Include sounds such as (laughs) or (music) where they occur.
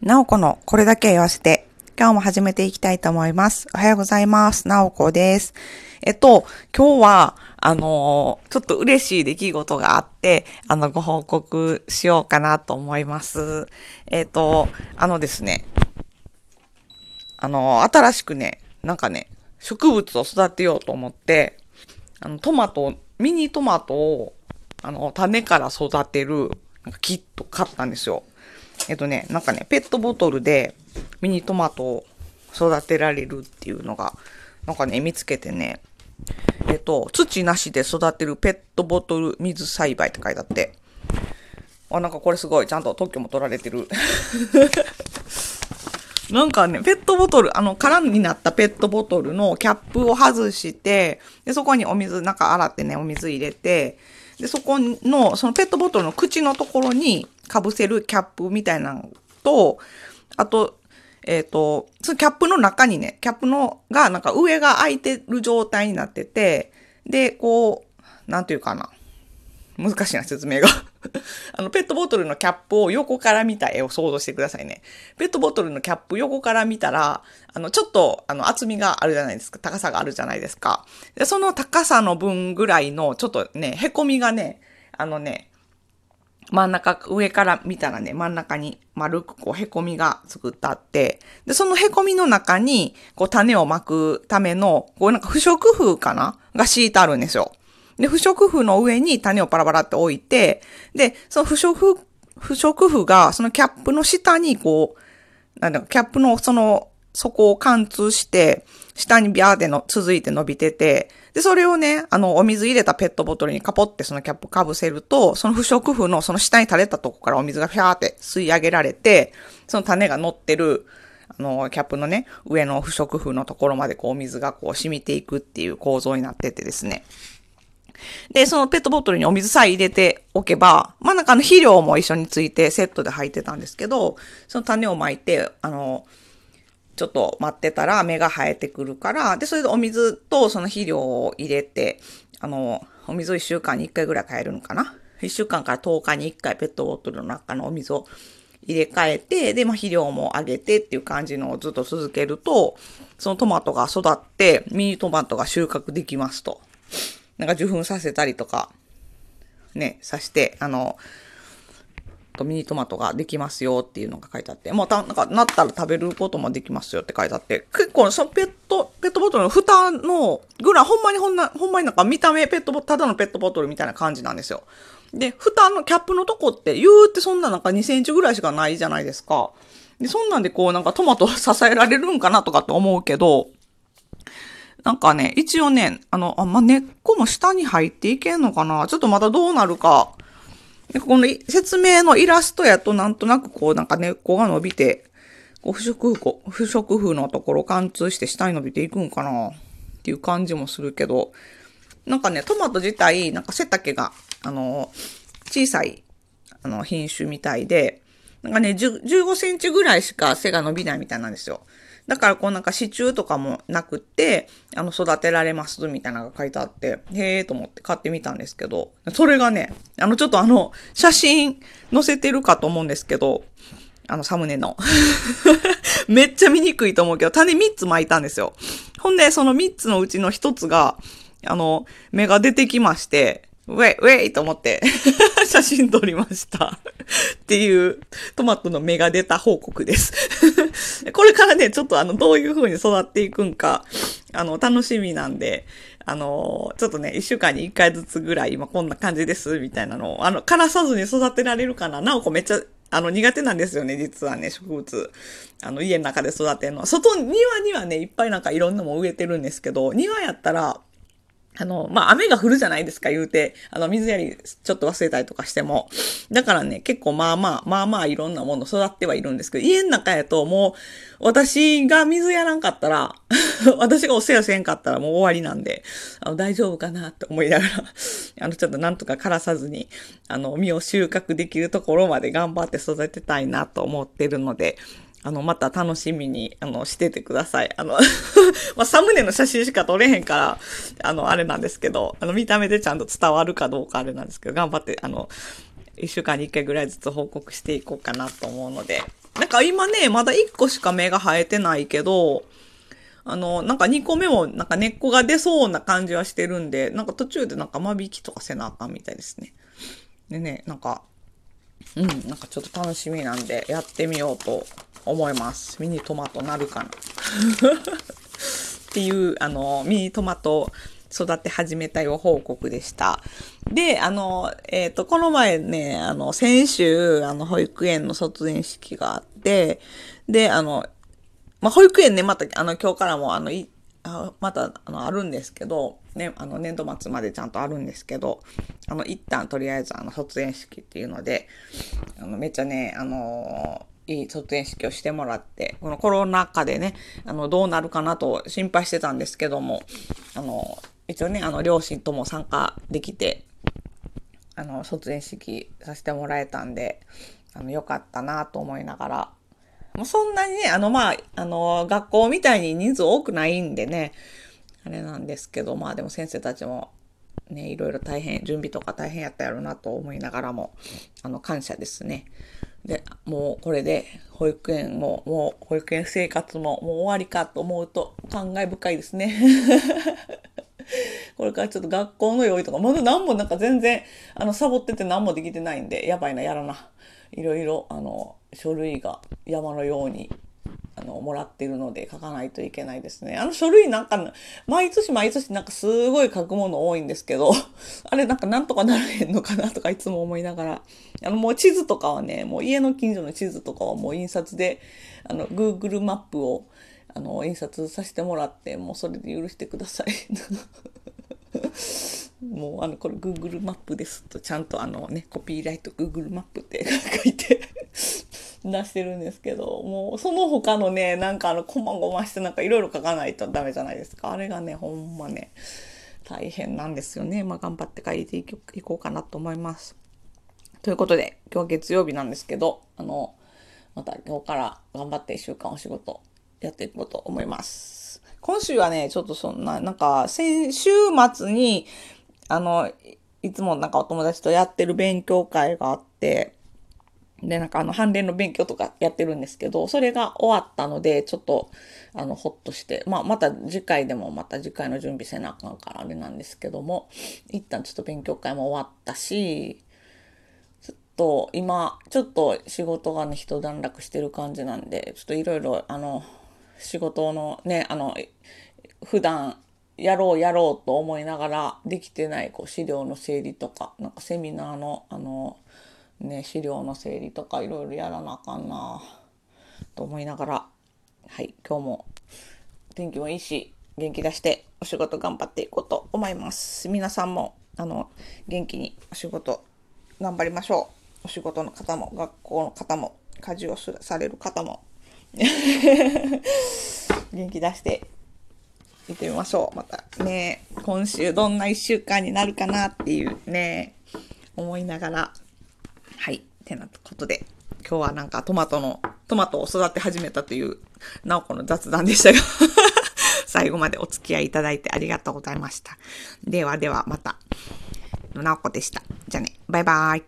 なおこのこれだけ言わせて、今日も始めていきたいと思います。おはようございます。なおこです。えっと、今日は、あのちょっと嬉しい出来事があって、あの、ご報告しようかなと思います。えっと、あのですね、あの新しくね、なんかね、植物を育てようと思って、あの、トマト、ミニトマトを、あの、種から育てる、キット買ったんですよ。えっとね、なんかね、ペットボトルでミニトマトを育てられるっていうのが、なんかね、見つけてね、えっと、土なしで育てるペットボトル水栽培って書いてあって、あ、なんかこれすごい、ちゃんと特許も取られてる。(laughs) なんかね、ペットボトル、あの、空になったペットボトルのキャップを外して、で、そこにお水、なんか洗ってね、お水入れて、で、そこの、そのペットボトルの口のところに被せるキャップみたいなのと、あと、えっ、と、そのキャップの中にね、キャップのが、なんか上が開いてる状態になってて、で、こう、なんていうかな。難しいな、説明が。(laughs) あの、ペットボトルのキャップを横から見た絵を想像してくださいね。ペットボトルのキャップ横から見たら、あの、ちょっと、あの、厚みがあるじゃないですか。高さがあるじゃないですか。で、その高さの分ぐらいの、ちょっとね、凹みがね、あのね、真ん中、上から見たらね、真ん中に丸くこう、凹みが作ってあって、で、その凹みの中に、こう、種をまくための、こう、なんか不織布かな？が敷いてあるんですよ。で、不織布の上に種をパラパラって置いて、で、その不織布、不織布がそのキャップの下にこう、なんだろキャップのその、底を貫通して、下にビャーっての続いて伸びてて、で、それをね、あの、お水入れたペットボトルにカポってそのキャップかぶせると、その不織布のその下に垂れたとこからお水がフィャーって吸い上げられて、その種が乗ってる、あの、キャップのね、上の不織布のところまでこう、お水がこう、染みていくっていう構造になっててですね。で、そのペットボトルにお水さえ入れておけば、まあなんかあの肥料も一緒についてセットで入ってたんですけど、その種をまいて、あの、ちょっと待ってたら芽が生えてくるから、で、それでお水とその肥料を入れて、あの、お水を1週間に1回ぐらい変えるのかな ?1 週間から10日に1回ペットボトルの中のお水を入れ替えて、で、まあ、肥料も上げてっていう感じのをずっと続けると、そのトマトが育って、ミニトマトが収穫できますと。なんか受粉させたりとか、ね、さして、あの、ミニトマトができますよっていうのが書いてあって、もうた、なんか、なったら食べることもできますよって書いてあって、結構そのペット、ペットボトルの蓋のぐらい、ほんまにほんな、ほんまになんか見た目ペットボ、ただのペットボトルみたいな感じなんですよ。で、蓋のキャップのとこって言うってそんななんか2センチぐらいしかないじゃないですか。で、そんなんでこうなんかトマトを支えられるんかなとかって思うけど、なんかね、一応ね、あの、あん、ま、根っこも下に入っていけんのかな？ちょっとまだどうなるか。でこの説明のイラストやとなんとなくこうなんか根っこが伸びて、こう不織布、不織布のところ貫通して下に伸びていくんかな？っていう感じもするけど、なんかね、トマト自体、なんか背丈が、あの、小さい、あの、品種みたいで、なんかね、10 15センチぐらいしか背が伸びないみたいなんですよ。だからこうなんか支柱とかもなくって、あの、育てられますみたいなのが書いてあって、へーと思って買ってみたんですけど、それがね、あの、ちょっとあの、写真載せてるかと思うんですけど、あの、サムネの。(laughs) めっちゃ見にくいと思うけど、種3つ巻いたんですよ。ほんで、その3つのうちの1つが、あの、芽が出てきまして、ウェイ、ウェイと思って (laughs) 写真撮りました。っていうトマトの芽が出た報告です。(laughs) これからね、ちょっとあの、どういう風に育っていくんか、あの、楽しみなんで、あの、ちょっとね、一週間に一回ずつぐらい、今こんな感じです、みたいなのを、あの、枯らさずに育てられるかな。なおこめっちゃ、あの、苦手なんですよね、実はね、植物。あの、家の中で育てるのは。外、庭にはね、いっぱいなんかいろんなも植えてるんですけど、庭やったら、あの、まあ、雨が降るじゃないですか、言うて。あの、水やりちょっと忘れたりとかしても。だからね、結構まあまあ、まあまあいろんなもの育ってはいるんですけど、家の中やともう、私が水やらんかったら、(laughs) 私がお世話せんかったらもう終わりなんで、あの、大丈夫かなって思いながら、(laughs) あの、ちょっとなんとか枯らさずに、あの、実を収穫できるところまで頑張って育てたいなと思ってるので、あの、また楽しみに、あの、しててください。あの、(laughs) まあ、サムネの写真しか撮れへんから、あの、あれなんですけど、あの、見た目でちゃんと伝わるかどうかあれなんですけど、頑張って、あの、一週間に一回ぐらいずつ報告していこうかなと思うので、なんか今ね、まだ1個しか芽が生えてないけど、あの、なんか2個目もなんか根っこが出そうな感じはしてるんで、なんか途中でなんか間引きとかせなあかんみたいですね。でね、なんか、うん、なんかちょっと楽しみなんでやってみようと思います。ミニトマトなるかな？っていう、あの、ミニトマト育て始めたよ報告でした。で、あの、えっ、ー、と、この前ね、あの、先週、あの、保育園の卒園式があって、で、あの、まあ、保育園ね、また、あの、今日からも、あの、い、あまた、あの、あるんですけど、ね、あの、年度末までちゃんとあるんですけど、あの、一旦とりあえず、あの、卒園式っていうので、あの、めっちゃね、あのいい卒園式をしてもらって、このコロナ禍でね、あの、どうなるかなと心配してたんですけども、あの、一応ね、あの、両親とも参加できて、あの、卒園式させてもらえたんで、あの、よかったなと思いながら、もうそんなにね、あの、まあ、あの、学校みたいに人数多くないんでね、あれなんですけど、まあでも先生たちもね、いろいろ大変、準備とか大変やったやろうなと思いながらも、あの、感謝ですね。で、もうこれで保育園も、もう保育園生活ももう終わりかと思うと感慨深いですね。(laughs) これからちょっと学校の用意とか、まだ何もなんか全然、あの、サボってて何もできてないんで、やばいな、やらな。いろいろ、あの、書類が山のようにあの、もらってるので書かないといけないですね。あの書類なんか、毎年毎年なんかすごい書くもの多いんですけど、(laughs) あれなんかなんとかならへんのかなとかいつも思いながら、あのもう地図とかはね、もう家の近所の地図とかはもう印刷で、あの、Google マップを、あの、印刷させてもらって、もうそれで許してください。(laughs) もうあの、これ Google マップですと、ちゃんとあのね、コピーライト Google マップって書いて出してるんですけど、もうその他のね、なんかあの、こまごましてなんかいろいろ書かないとダメじゃないですか。あれがね、ほんまね、大変なんですよね。まあ頑張って書いていこうかなと思います。ということで、今日月曜日なんですけど、あの、また今日から頑張って1週間お仕事やっていこうと思います。今週はね、ちょっとそんな、なんか、先週末に、あの、いつもなんかお友達とやってる勉強会があって、で、なんかあの、判例の勉強とかやってるんですけど、それが終わったので、ちょっと、あの、ほっとして、まあ、また次回でもまた次回の準備せなあかんからあれなんですけども、一旦ちょっと勉強会も終わったし、ちょっと今、ちょっと仕事がね、一段落してる感じなんで、ちょっといろいろ、あの、仕事のね、あの、普段やろうやろうと思いながらできてないこう資料の整理とか、なんかセミナーのあの、ね、資料の整理とかいろいろやらなあかんなと思いながら、はい、今日も天気もいいし、元気出してお仕事頑張っていこうと思います。皆さんも、あの、元気にお仕事頑張りましょう。お仕事の方も、学校の方も、家事をされる方も、(laughs) 元気出して見てみましょう。またね、今週どんな一週間になるかなっていうね、思いながら、てなことで、今日はなんかトマトの、トマトを育て始めたという、なおこの雑談でしたが (laughs) 最後までお付き合いいただいてありがとうございました。ではではまた、なおこでした。じゃあね、バイバーイ。